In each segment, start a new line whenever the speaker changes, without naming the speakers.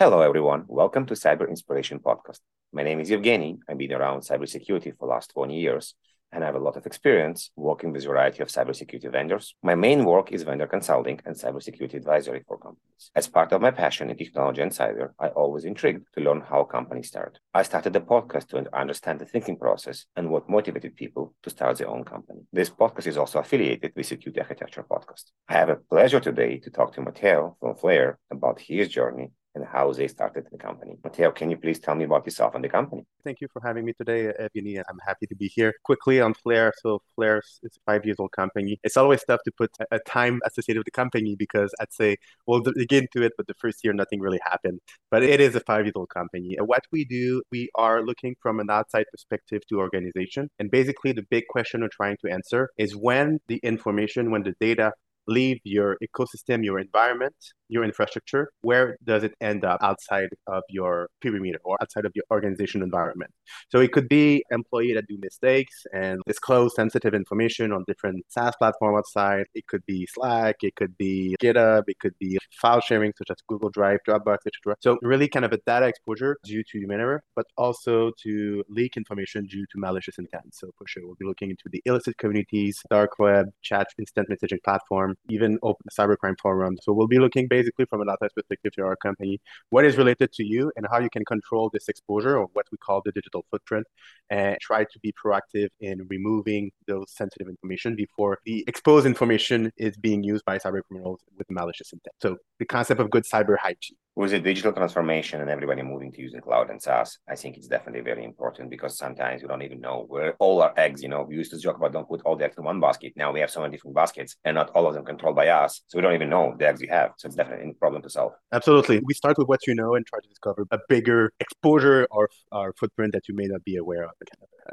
Hello, everyone. Welcome to Cyber Inspiration Podcast. My name is Evgeny. I've been around cybersecurity for the last 20 years, and I have a lot of experience working with a variety of cybersecurity vendors. My main work is vendor consulting and cybersecurity advisory for companies. As part of my passion in technology and cyber, I always intrigued to learn how companies start. I started the podcast to understand the thinking process and what motivated people to start their own company. This podcast is also affiliated with Security Architecture Podcast. I have a pleasure today to talk to Mathieu from Flare about his journey and how they started the company. Mathieu, can you please tell me about yourself and the company?
Thank you for having me today, Evgeny. I'm happy to be here. Quickly on Flare. So Flare is a five years old company. It's always tough to put a time associated with the company because I'd say we'll get into it, but the first year nothing really happened. But it is a five year old company. And what we do, we are looking from an outside perspective to organization. And basically the big question we're trying to answer is when the information, when the data leave your ecosystem, your environment, your infrastructure, where does it end up outside of your perimeter or outside of your organization environment? So it could be employee that do mistakes and disclose sensitive information on different SaaS platform outside. It could be Slack, it could be GitHub, it could be file sharing such as Google Drive, Dropbox, etc. So really kind of a data exposure due to human error, but also to leak information due to malicious intent. So for sure, we'll be looking into the illicit communities, dark web, chat, instant messaging platform, even open cybercrime forum. So we'll be looking basically from an outside perspective to our company, what is related to you and how you can control this exposure or what we call the digital footprint and try to be proactive in removing those sensitive information before the exposed information is being used by cyber criminals with malicious intent. So the concept of good cyber hygiene
with the digital transformation and everybody moving to using cloud and SaaS, I think it's definitely very important because sometimes we don't even know where all our eggs, you know, we used to joke about don't put all the eggs in one basket. Now we have so many different baskets and not all of them controlled by us. So we don't even know the eggs we have. So it's definitely a problem to solve.
Absolutely. We start with what you know and try to discover a bigger exposure or our footprint that you may not be aware of.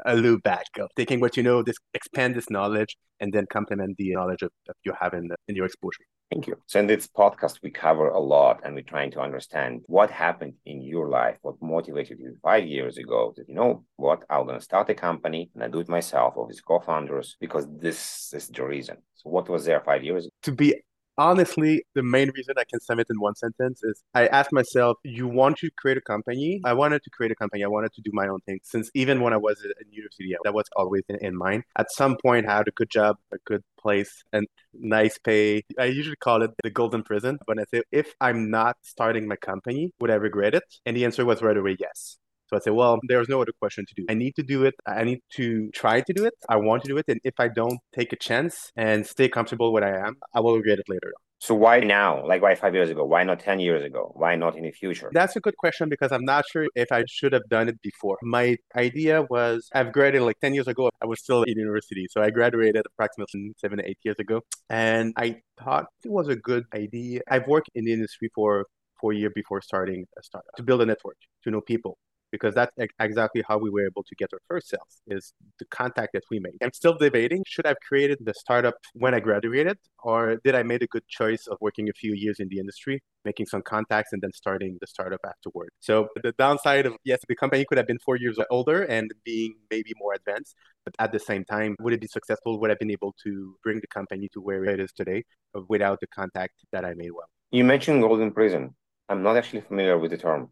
A loop back of taking what you know, this expand this knowledge and then complement the knowledge of, that you have in, the, in your exposure.
Thank you. So in this podcast, we cover a lot and we're trying to understand what happened in your life, what motivated you five years ago that, you know what, I'm going to start a company and I do it myself or with co-founders because this is the reason. So what was there five years ago?
To be honestly, the main reason I can sum it in one sentence is I asked myself, you want to create a company? I wanted to create a company. I wanted to do my own thing since even when I was in university, that was always in, in mind. At some point, I had a good job, a good place, and nice pay. I usually call it the golden prison. But I say, if I'm not starting my company, would I regret it? And the answer was right away, yes. So I say, well, there's no other question to do. I need to do it. I need to try to do it. I want to do it. And if I don't take a chance and stay comfortable where I am, I will regret it later.
So why now? Like why five years ago? Why not 10 years ago? Why not in the future?
That's a good question because I'm not sure if I should have done it before. My idea was I've graduated like 10 years ago. I was still in university. So I graduated approximately seven to eight years ago. And I thought it was a good idea. I've worked in the industry for four years before starting a startup to build a network, to know people, because that's exactly how we were able to get our first sales is the contact that we made. I'm still debating, should I have created the startup when I graduated or did I make a good choice of working a few years in the industry, making some contacts and then starting the startup afterward. So the downside of, yes, the company could have been four years older and being maybe more advanced, but at the same time, would it be successful? Would I have been able to bring the company to where it is today uh, without the contact that I made well?
You mentioned Golden Prison. I'm not actually familiar with the term.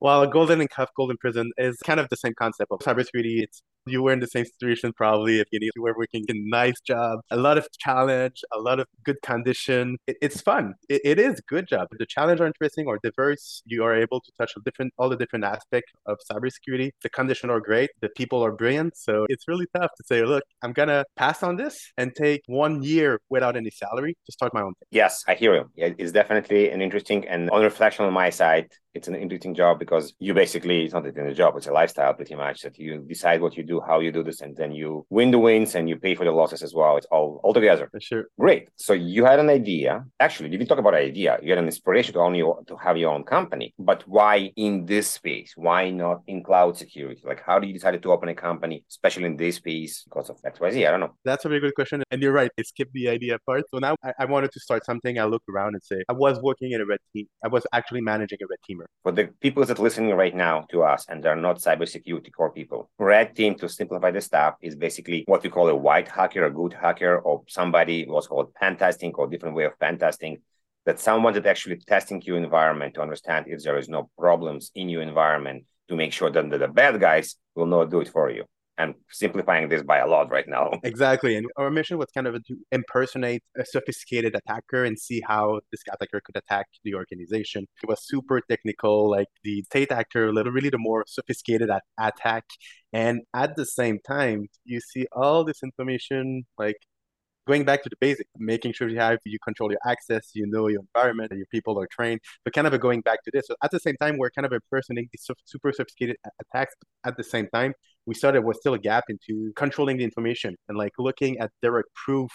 A golden and cuff, golden prison is kind of the same concept of cybersecurity. It's you were in the same situation probably if you, you were working a nice job, a lot of challenge, a lot of good condition. It, it's fun. It, it is good job. The challenge are interesting or diverse. You are able to touch different all the different aspects of cybersecurity. The condition are great. The people are brilliant. So it's really tough to say, look, I'm gonna pass on this and take one year without any salary to start my own thing.
Yes, I hear you. It's definitely an interesting and on reflection on my side, it's an interesting job because you basically it's not a job, it's a lifestyle pretty much that you decide what you do how you do this, and then you win the wins and you pay for the losses as well. It's all all together.
Sure.
Great. So you had an idea. Actually, did we talk about idea? You had an inspiration to only to have your own company, but why in this space? Why not in cloud security? Like, how do you decide to open a company, especially in this space, because of X, Y, Z? I don't know.
That's a very good question, and you're right. I skipped the idea part. So now I, I wanted to start something. I looked around and say I was working in a red team. I was actually managing a red teamer.
For the people that are listening right now to us and they're not cybersecurity core people, red team to simplify the stuff is basically what we call a white hacker, a good hacker, or somebody what's called pen testing or different way of pen testing that someone that actually testing your environment to understand if there is no problems in your environment to make sure that the bad guys will not do it for you and simplifying this by a lot right now.
Exactly. And our mission was kind of to impersonate a sophisticated attacker and see how this attacker could attack the organization. It was super technical, like the state actor, really the more sophisticated at- attack. And at the same time, you see all this information like going back to the basic, making sure you have you control your access, you know your environment, your people are trained. But kind of going back to this. So at the same time, we're kind of impersonating these super sophisticated attacks. At the same time, we saw there was still a gap into controlling the information and like looking at direct proof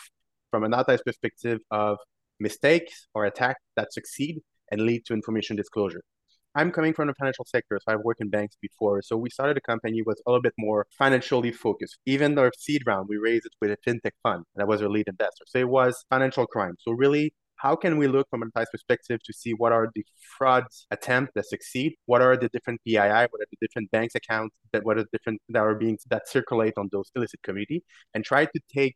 from an perspective of mistakes or attacks that succeed and lead to information disclosure. I'm coming from the financial sector, so I've worked in banks before. So we started a company was a little bit more financially focused. Even our seed round, we raised it with a fintech fund. That was our lead investor. So it was financial crime. So really, how can we look from a monetized perspective to see what are the frauds attempts that succeed? What are the different PII? What are the different banks accounts that what are different that are being that circulate on those illicit community and try to take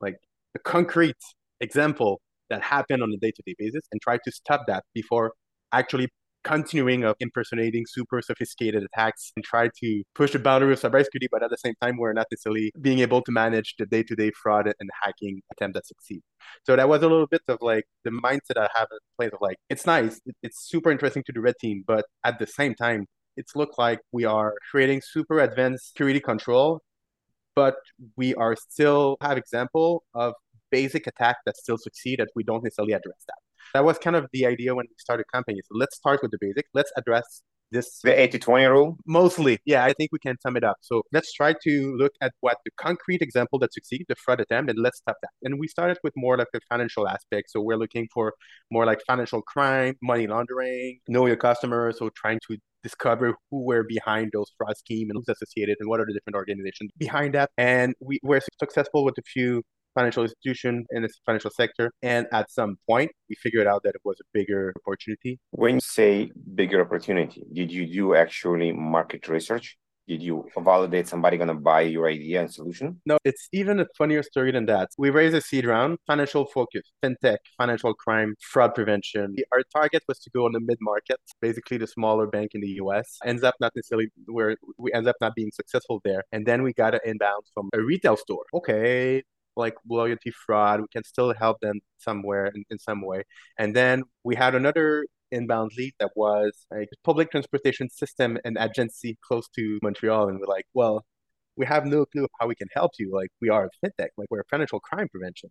like a concrete example that happened on a day-to-day basis and try to stop that before actually continuing of impersonating super sophisticated attacks and try to push the boundary of cybersecurity, but at the same time, we're not necessarily being able to manage the day-to-day fraud and hacking attempt that succeed. So that was a little bit of like the mindset I have in place of like, it's nice, it's super interesting to the red team, but at the same time, it's look like we are creating super advanced security control, but we are still have example of basic attack that still succeed that we don't necessarily address that. That was kind of the idea when we started company. So let's start with the basic. Let's address this
the 80 20 rule?
Mostly. Yeah i think we can sum it up. So let's try to look at what the concrete example that succeed the fraud attempt and let's stop that. And we started with more like the financial aspect. So we're looking for more like financial crime money laundering know your customers so trying to discover who were behind those fraud scheme and who's associated and what are the different organizations behind that. And we were successful with a few financial institution in the financial sector. And at some point, we figured out that it was a bigger opportunity.
When you say bigger opportunity, did you do actually market research? Did you validate somebody going to buy your idea and solution?
No, it's even a funnier story than that. We raised a seed round, financial focus, fintech, financial crime, fraud prevention. Our target was to go on the mid market, basically the smaller bank in the US. Ends up not necessarily where we ends up not being successful there. And then we got an inbound from a retail store. Okay, like loyalty fraud. We can still help them somewhere in, in some way. And then we had another inbound lead that was a public transportation system and agency close to Montreal. And we're like, well, we have no clue how we can help you. Like we are a fintech, like we're a financial crime prevention.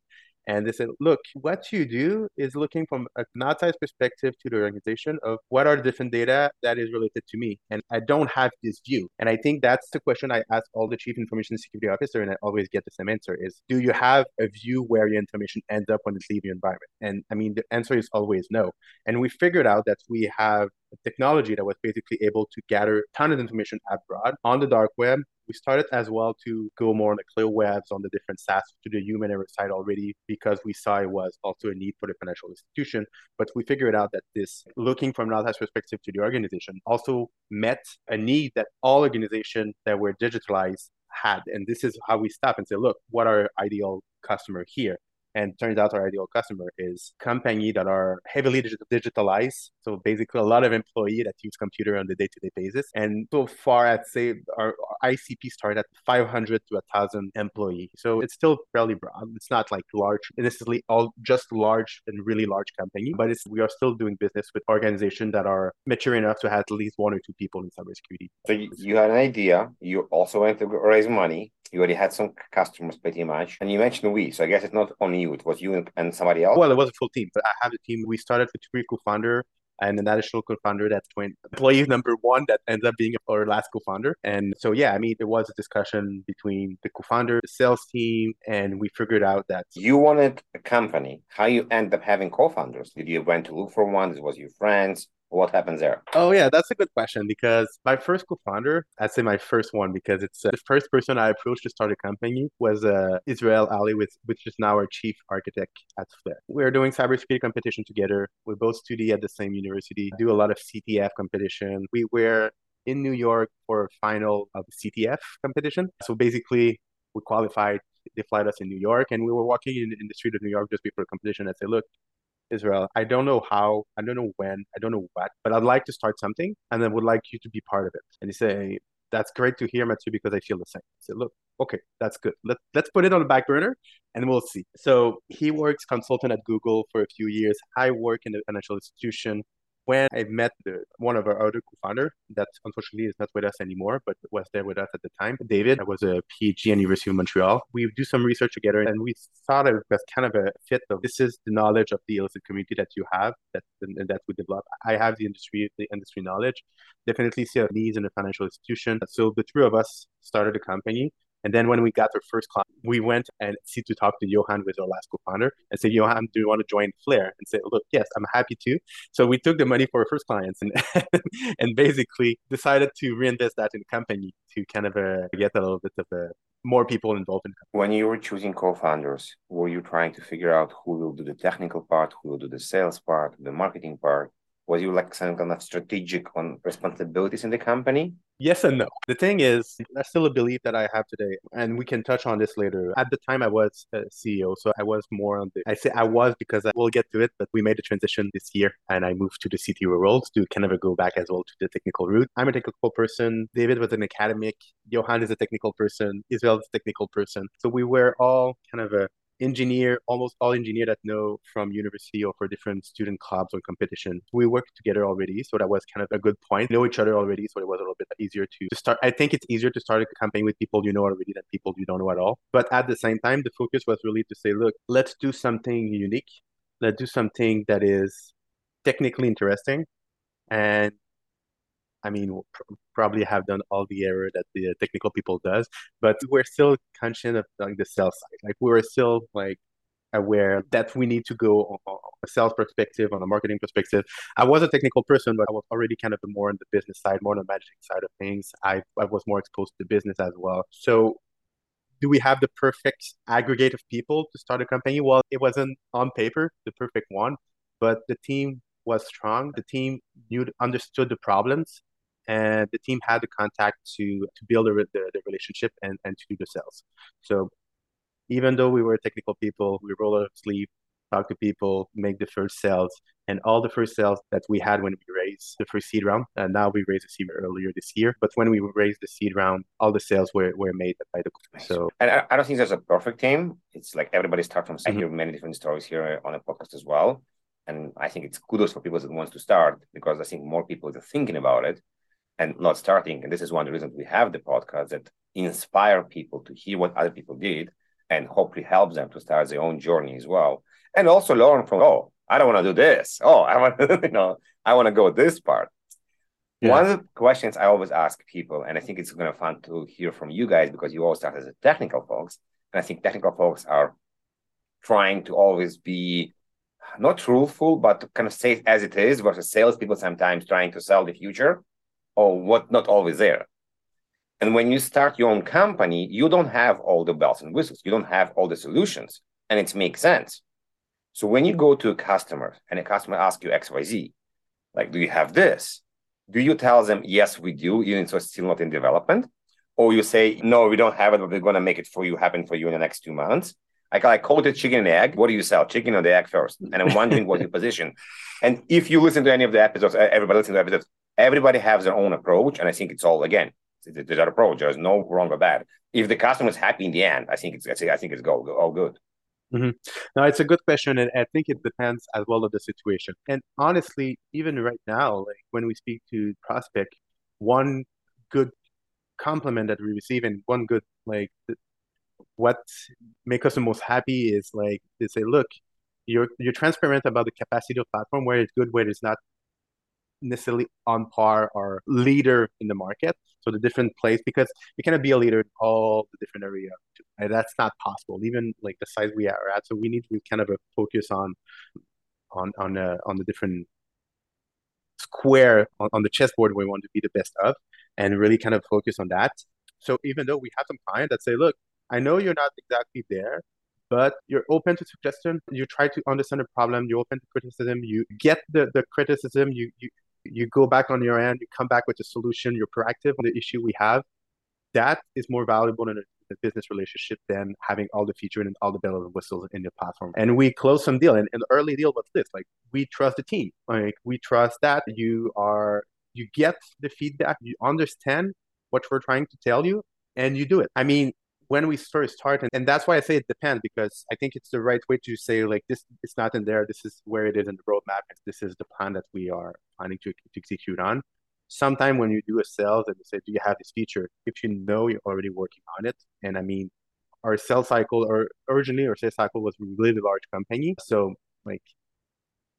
And they said, look, what you do is looking from an outside perspective to the organization of what are the different data that is related to me. And I don't have this view. And I think that's the question I ask all the chief information security officer, and I always get the same answer is, do you have a view where your information ends up when it leaves your environment? And I mean, the answer is always no. And we figured out that we have a technology that was basically able to gather a ton of information abroad on the dark web we started as well to go more on the clear webs on the different SaaS to the human error side already because we saw it was also a need for the financial institution. But we figured out that this looking from an perspective to the organization also met a need that all organizations that were digitalized had. And this is how we stop and say, look, what are ideal customer here? And turns out our ideal customer is company that are heavily digitalized. So basically a lot of employee that use computer on the day-to-day basis. And so far I'd say our, ICP started at 500 to 1,000 employee. So it's still fairly broad. It's not like large, necessarily all just large and really large company, but it's, we are still doing business with organizations that are mature enough to have at least one or two people in cybersecurity.
So you had an idea. You also went to raise money you already had some customers pretty much and you mentioned we so i guess it's not only you it was you and somebody else
well it was a full team but i have a team we started with three co-founder and an additional co-founder that's when employee number one that ends up being our last co-founder. And so yeah, I mean, it was a discussion between the co-founder, the sales team, and we figured out that
you wanted a company. How you end up having co-founders? Did you went to look for one? This was your friends? What happens there?
Oh yeah, that's a good question because my first co-founder, I'd say my first one because it's uh, the first person I approached to start a company was uh, Israel Hallé, with which is now our chief architect at Flare. We're doing cybersecurity competition together. We both study at the same university, do a lot of CTF competition. We were in New York for a final of CTF competition. So basically, we qualified. They flight us in New York, and we were walking in, in the street of New York just before the competition. I said, "Look, Israel. I don't know how, I don't know when, I don't know what, but I'd like to start something and then would like you to be part of it. And he say, that's great to hear, Mathieu, because I feel the same. I said, look, okay, that's good. Let, let's put it on the back burner and we'll see. So he works consultant at Google for a few years. I work in a financial institution when I met the, one of our other co-founder that unfortunately is not with us anymore, but was there with us at the time, David, I was a PhD at University of Montreal. We do some research together and we thought it was kind of a fit of this is the knowledge of the illicit community that you have that and that we develop. I have the industry, the industry knowledge, definitely see a needs in a financial institution. So the three of us started a company and then when we got our first client, we went and see to talk to Johan with our last co-founder and say, Johan, do you want to join Flare? And say, look, yes, I'm happy to. So we took the money for our first clients and and basically decided to reinvest that in the company to kind of uh, get a little bit of uh, more people involved in.
When you were choosing co-founders, were you trying to figure out who will do the technical part, who will do the sales part, the marketing part? Was you like some kind of strategic on responsibilities in the company?
Yes and no. The thing is, that's still a belief that I have today, and we can touch on this later. At the time, I was uh, a CEO, so I was more on the. I say I was because I, we'll get to it, but we made a transition this year, and I moved to the CTO role to kind of go back as well to the technical route. I'm a technical person. David was an academic. Johan is a technical person. Israel is a technical person. So we were all kind of a engineer, almost all engineer that know from university or for different student clubs or competition. We worked together already, so that was kind of a good point. Know each other already, so it was a little bit easier to, to start. I think it's easier to start a campaign with people you know already than people you don't know at all. But at the same time, the focus was really to say, look, let's do something unique. Let's do something that is technically interesting and I mean, pr- probably have done all the error that the technical people does, but we're still conscious of like the sales side. Like we were still like aware that we need to go on a sales perspective, on a marketing perspective. I was a technical person, but I was already kind of more on the business side, more on the managing side of things. I, I was more exposed to business as well. So do we have the perfect aggregate of people to start a company? Well, it wasn't on paper the perfect one, but the team was strong. The team knew understood the problems and the team had the contact to to build the, the, the relationship and, and to do the sales. So even though we were technical people, we roll up sleeve, talk to people, make the first sales, and all the first sales that we had when we raised the first seed round. And now we raised a seed earlier this year, but when we raised the seed round, all the sales were, were made by the company. So,
and I, I don't think there's a perfect team. It's like everybody starts from. I mm-hmm. hear many different stories here on the podcast as well, and I think it's kudos for people that wants to start because I think more people are thinking about it and not starting. And this is one of the reasons we have the podcast that inspire people to hear what other people did and hopefully help them to start their own journey as well. And also learn from, oh, I don't want to do this. Oh, I want to, you know, I want to go this part. Yeah. One of the questions I always ask people, and I think it's going to be fun to hear from you guys because you all start as a technical folks, and I think technical folks are trying to always be not truthful, but kind of say as it is versus salespeople sometimes trying to sell the future or what not always there. And when you start your own company, you don't have all the bells and whistles. You don't have all the solutions, and it makes sense. So when you go to a customer and a customer asks you XYZ, like, do you have this? Do you tell them, yes, we do, even though it's still not in development? Or you say, no, we don't have it, but we're going to make it for you, happen for you in the next two months? Like I call it chicken and egg. What do you sell? Chicken or the egg first? And I'm wondering what your position. And if you listen to any of the episodes, everybody listen to episodes, everybody has their own approach and i think it's all again there's that approach there's no wrong or bad. If the customer is happy in the end i think it's i think it's all good.
Mm-hmm. now it's a good question and i think it depends as well on the situation. And honestly even right now like when we speak to prospect one good compliment that we receive and one good like what make us the most happy is like they say look you're you're transparent about the capacity of platform where it's good where it's not necessarily on par or leader in the market. So the different place because you cannot be a leader in all the different area. And that's not possible, even like the size we are at. So we need to kind of focus on on on uh, on the different square on, on the chessboard we want to be the best of, and really kind of focus on that. So even though we have some clients that say, look, I know you're not exactly there, but you're open to suggestion. You try to understand the problem. You're open to criticism. You get the, the criticism. You, you you go back on your end, you come back with a solution, you're proactive on the issue we have. That is more valuable in a the business relationship than having all the features and all the bells and whistles in the platform. And we close some deal. And, and the early deal was this: like we trust the team. Like we trust that you are you get the feedback, you understand what we're trying to tell you, and you do it. I mean, when we first start, and, and that's why I say it depends because I think it's the right way to say like this. It's not in there. This is where it is in the roadmap. This is the plan that we are planning to, to execute on sometime when you do a sales and you say, do you have this feature? If you know you're already working on it, and I mean, our sales cycle or originally our sales cycle was really large company, so like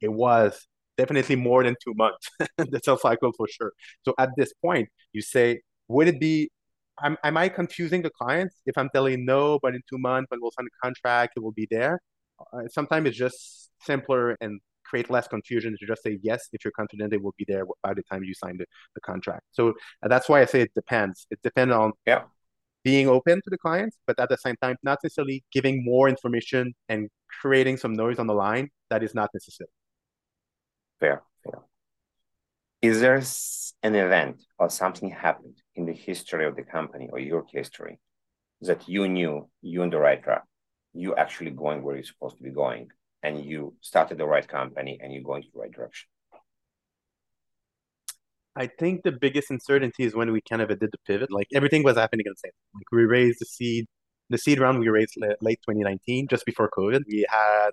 it was definitely more than two months the sales cycle for sure. So at this point, you say, would it be? Am, am I confusing the clients if I'm telling no, but in two months when we'll sign a contract, it will be there? Uh, sometimes it's just simpler and create less confusion to just say yes if you're confident it will be there by the time you sign the, the contract. So uh, that's why I say it depends. It depends on
yeah.
being open to the clients, but at the same time, not necessarily giving more information and creating some noise on the line that is not necessary.
Fair, fair. Is there an event or something happened in the history of the company or your history that you knew you on the right track, you actually going where you're supposed to be going, and you started the right company and you're going to the right direction?
I think the biggest uncertainty is when we kind of did the pivot. Like everything was happening at the same time. Like we raised the seed, the seed round we raised late 2019, just before COVID. We had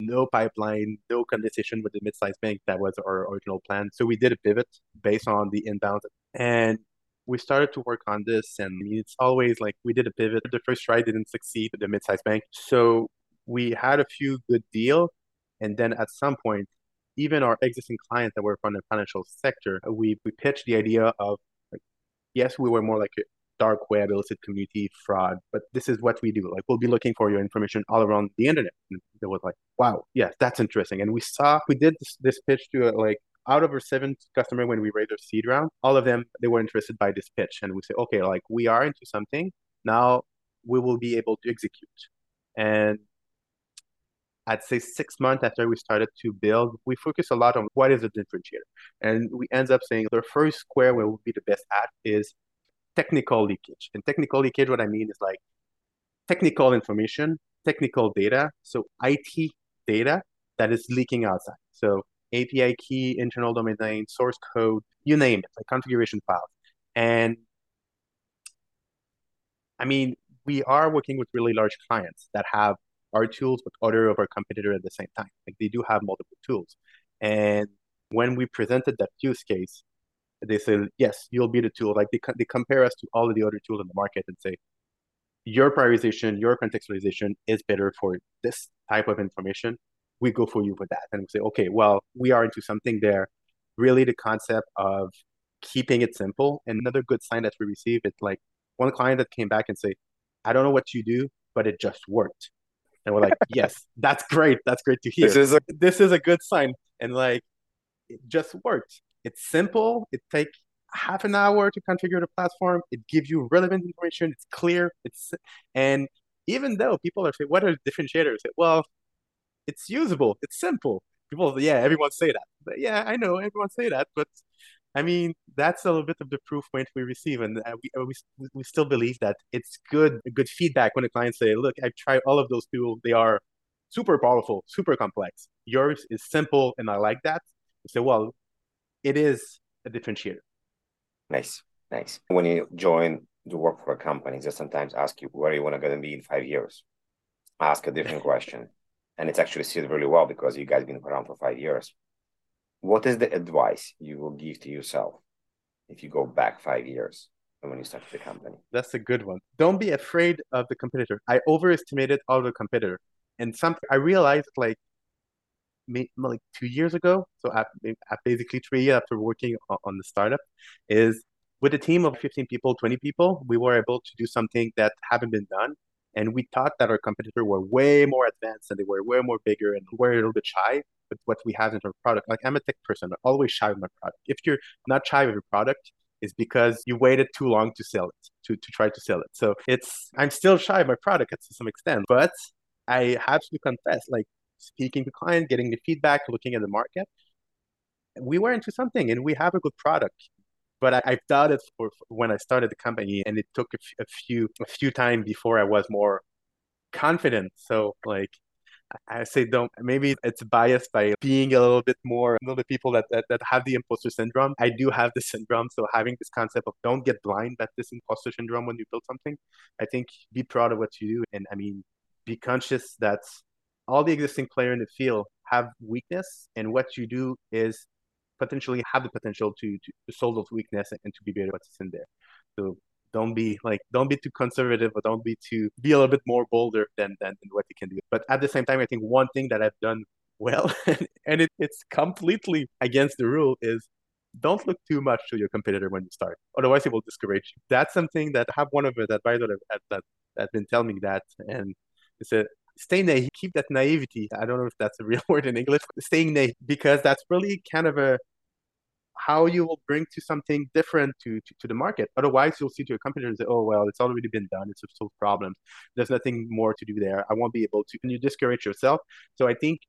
no pipeline, no conversation with the mid-sized bank. That was our original plan. So we did a pivot based on the inbound, and we started to work on this. And it's always like we did a pivot. The first try didn't succeed the mid-sized bank, so we had a few good deal and then at some point, even our existing clients that were from the financial sector, we we pitched the idea of like, yes, we were more like a dark web, illicit community, fraud, but this is what we do. Like we'll be looking for your information all around the internet. And it was like, wow, yes, that's interesting. And we saw we did this, this pitch to a, like out of our seven customer when we raised our seed round, all of them they were interested by this pitch, and we say, okay, like we are into something now. We will be able to execute, and I'd say six months after we started to build, we focus a lot on what is a differentiator. And we ends up saying the first square where we'll be the best at is technical leakage. And technical leakage, what I mean is like technical information, technical data, so IT data that is leaking outside. So API key, internal domain name, source code, you name it, like configuration files. And I mean, we are working with really large clients that have our tools with other of our competitor at the same time. Like they do have multiple tools. And when we presented that use case, they said, yes, you'll be the tool. Like they, they compare us to all of the other tools in the market and say, your prioritization, your contextualization is better for this type of information. We go for you with that. And we say, okay, well, we are into something there. Really the concept of keeping it simple. And another good sign that we receive is like one client that came back and say, I don't know what you do, but it just worked. And we're like, yes, that's great. That's great to hear. This is a this is a good sign. And like it just worked. It's simple. It takes half an hour to configure the platform. It gives you relevant information. It's clear. It's and even though people are saying, what are differentiators? Well, it's usable. It's simple. People, yeah, everyone say that. But yeah, I know everyone say that, but I mean, that's a little bit of the proof point we receive, and uh, we, uh, we we still believe that it's good good feedback when the clients say, "Look, I've tried all of those tools; they are super powerful, super complex. Yours is simple, and I like that." We say, "Well, it is a differentiator."
Nice, nice. When you join to work for a company, they sometimes ask you where you want to go and be in five years. Ask a different question, and it's actually suited really well because you guys been around for five years what is the advice you will give to yourself if you go back five years when you started the company?
That's a good one. Don't be afraid of the competitor. I overestimated all the competitor, and something I realized like like two years ago. So at, at basically three years after working on the startup, is with a team of 15 people, 20 people, we were able to do something that haven't been done. And we thought that our competitor were way more advanced and they were way more bigger and were a little bit shy with what we have in our product. Like I'm a tech person, I'm always shy with my product. If you're not shy with your product, it's because you waited too long to sell it, to, to try to sell it. So it's I'm still shy of my product to some extent, but I have to confess, like speaking to client, getting the feedback, looking at the market, we were into something and we have a good product. But I, done it for, when I started the company, and it took a, f- a few a few time before I was more confident. So like I say don't maybe it's biased by being a little bit more you know the people that, that that have the imposter syndrome. I do have the syndrome, so having this concept of don't get blind at this imposter syndrome when you build something. I think be proud of what you do and I mean be conscious that all the existing player in the field have weakness and what you do is potentially have the potential to, to, to solve those weakness and to be better what's in there. So don't be like don't be too conservative or don't be too be a little bit more bolder than than, what you can do. But at the same time i think one thing that i've done well and it, it's completely against the rule is don't look too much to your competitor when you start. Otherwise it will discourage you. That's something that I have one of the advisors that that that been telling me that and it's a stay naive keep that naivety i don't know if that's a real word in english staying naive because that's really kind of a how you will bring to something different to, to, to the market. Otherwise, you'll see to your competitor and say, oh, well, it's already been done. It's a solved problem. There's nothing more to do there. I won't be able to. And you discourage yourself. So I think,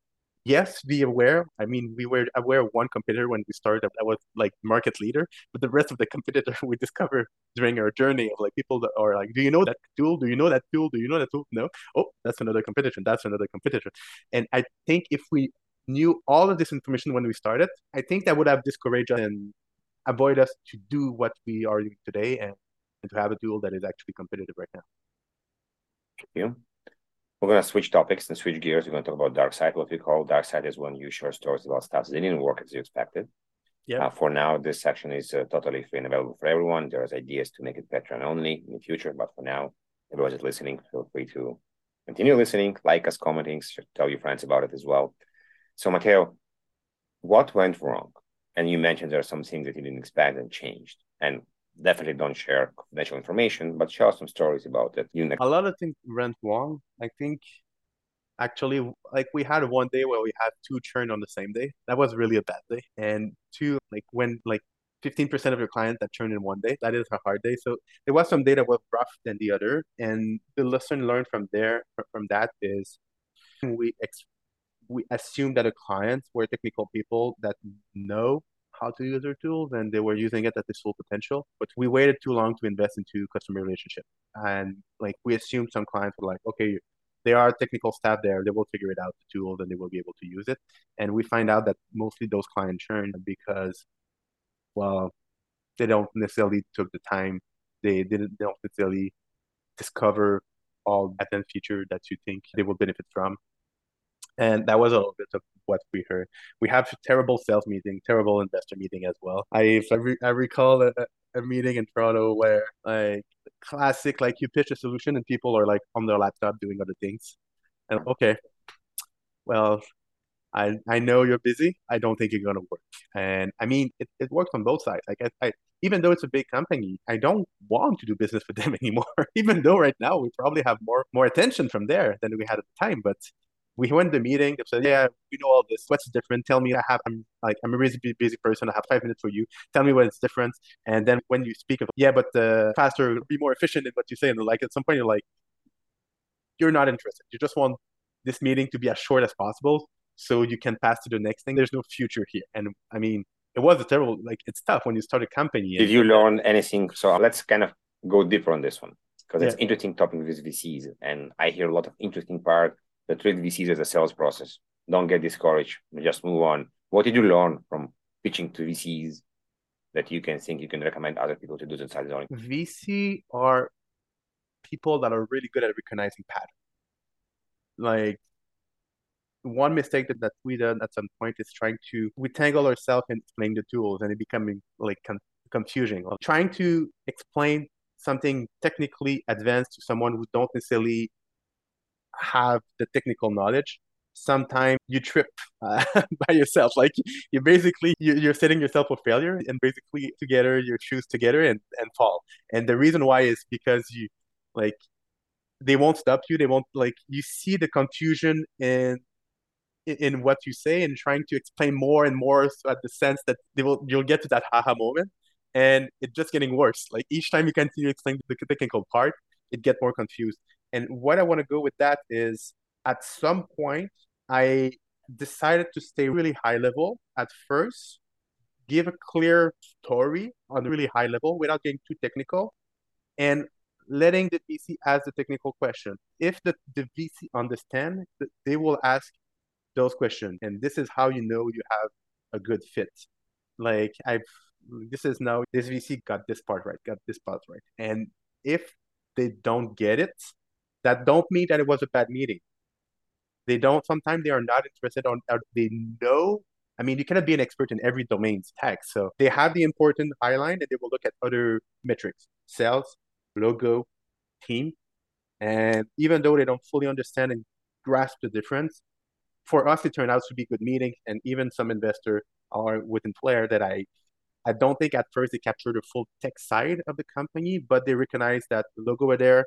yes, be aware. I mean, we were aware of one competitor when we started that was like market leader, but the rest of the competitor we discovered during our journey of like people that are like, do you know that tool? Do you know that tool? Do you know that tool? No. Oh, that's another competition. That's another competitor. And I think if we knew all of this information when we started, I think that would have discouraged us and avoid us to do what we are doing today and, and to have a tool that is actually competitive right now.
You. We're going to switch topics and switch gears. We're going to talk about dark side. What we call dark side is when you share stories about stuff that didn't work as you expected. Yeah. Uh, for now, this section is uh, totally free and available for everyone. There's ideas to make it Patreon only in the future, but for now, everyone is listening. Feel free to continue listening, like us, commenting, tell your friends about it as well. So, Mathieu, what went wrong? And you mentioned there are some things that you didn't expect and changed. And definitely don't share confidential information, but share some stories about it.
You a lot of things went wrong. I think actually, like we had one day where we had two churn on the same day. That was really a bad day. And two, like when like 15% of your clients that churn in one day, that is a hard day. So there was some data was rough than the other. And the lesson learned from there, from that is we ex- we assume that the clients were technical people that know how to use their tools and they were using it at its full potential. But we waited too long to invest into customer relationship. And like we assumed some clients were like, okay, there are technical staff there, they will figure it out the tools and they will be able to use it. And we find out that mostly those clients churn because well, they don't necessarily took the time, they didn't they don't necessarily discover all advanced feature that you think they will benefit from and that was a little bit of what we heard. We have terrible sales meeting, terrible investor meeting as well. I I, re- I recall a, a meeting in Toronto where like classic like you pitch a solution and people are like on their laptop doing other things, and okay, well, I I know you're busy. I don't think you're gonna work. And I mean, it, it works on both sides. Like I, I even though it's a big company, I don't want to do business with them anymore. even though right now we probably have more more attention from there than we had at the time, but we went to the meeting. They said, "Yeah, we know all this. What's different? Tell me. I have. I'm like I'm a really busy person. I have five minutes for you. Tell me what is different." And then when you speak of, yeah, but uh, faster, be more efficient in what you say, and like at some point you're like, you're not interested. You just want this meeting to be as short as possible so you can pass to the next thing. There's no future here. And I mean, it was a terrible. Like it's tough when you start a company.
Did you learn anything? So let's kind of go deeper on this one because it's interesting topic with VCs, and I hear a lot of interesting part that treat VCs as a sales process. Don't get discouraged. Just move on. What did you learn from pitching to VCs that you can think you can recommend other people to do the zoning?
VC are people that are really good at recognizing patterns. Like one mistake that, that we done at some point is trying to we tangle ourselves in explaining the tools and it becoming like con- confusing. Trying to explain something technically advanced to someone who don't necessarily have the technical knowledge sometimes you trip uh, by yourself. Like you basically you're setting yourself for failure and basically together your shoes together and, and fall. And the reason why is because you like they won't stop you. They won't like you see the confusion in in what you say and trying to explain more and more so at the sense that they will you'll get to that haha moment. And it's just getting worse. Like each time you continue explaining the technical part it get more confused and what I want to go with that is at some point, I decided to stay really high level at first give a clear story on really high level without getting too technical and letting the VC ask the technical question. If the, the VC understand, they will ask those questions. And this is how you know you have a good fit. Like I've this is now this VC got this part right, got this part right. And if they don't get it, that don't mean that it was a bad meeting. They don't sometimes they are not interested on uh, they know I mean, you cannot be an expert in every domain's tech. So they have the important highline and they will look at other metrics, sales, logo, team. And even though they don't fully understand and grasp the difference, for us, it turned out to be good meeting. And even some investor are within Flare that I, I don't think at first they captured the full tech side of the company, but they recognize that the logo were there,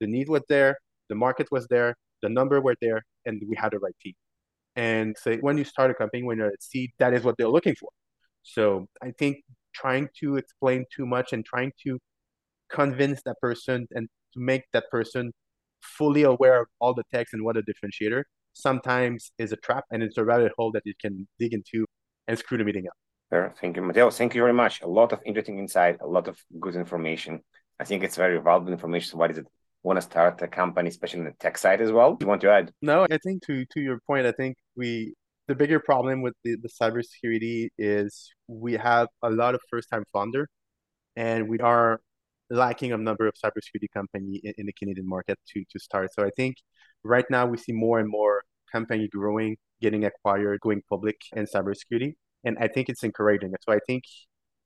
the need was there, the market was there, the number were there, and we had the right team and say when you start a company when you're at seed that is what they're looking for so i think trying to explain too much and trying to convince that person and to make that person fully aware of all the text and what a differentiator sometimes is a trap and it's a rabbit hole that you can dig into and screw the meeting up.
Sure. Thank you, Mathieu. Thank you very much. A lot of interesting insight, a lot of good information. I think it's very valuable information. What is it want to start a company, especially in the tech side as well? Do you want to add?
No, I think to to your point, I think we the bigger problem with the, the cybersecurity is we have a lot of first time founder and we are lacking a number of cybersecurity company in, in, the Canadian market to to start. So I think right now we see more and more company growing, getting acquired, going public in cybersecurity. And I think it's encouraging. So I think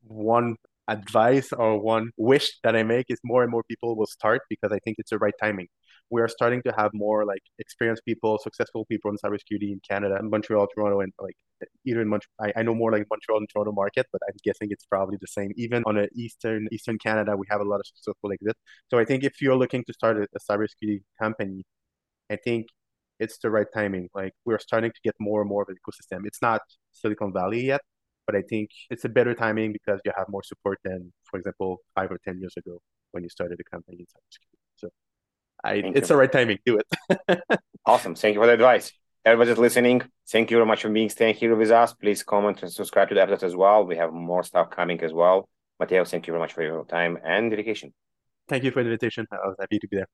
one advice or one wish that I make is more and more people will start because I think it's the right timing. We are starting to have more like experienced people, successful people in cybersecurity in Canada, Montreal, Toronto, and like even in Montreal. I, I know more like Montreal and Toronto market, but I'm guessing it's probably the same. Even on a eastern Eastern Canada, we have a lot of successful exit. So I think if you're looking to start a, a cybersecurity company, I think it's the right timing. Like we're starting to get more and more of an ecosystem. It's not Silicon Valley yet, but I think it's a better timing because you have more support than, for example, five or 10 years ago when you started a company in cybersecurity. So I, it's you. the right timing. Do
it. awesome. Thank you for the advice. Everybody listening, thank you very much for being staying here with us. Please comment and subscribe to the episode as well. We have more stuff coming as well. Mathieu, thank you very much for your time and dedication.
Thank you for the invitation. I was happy to be there.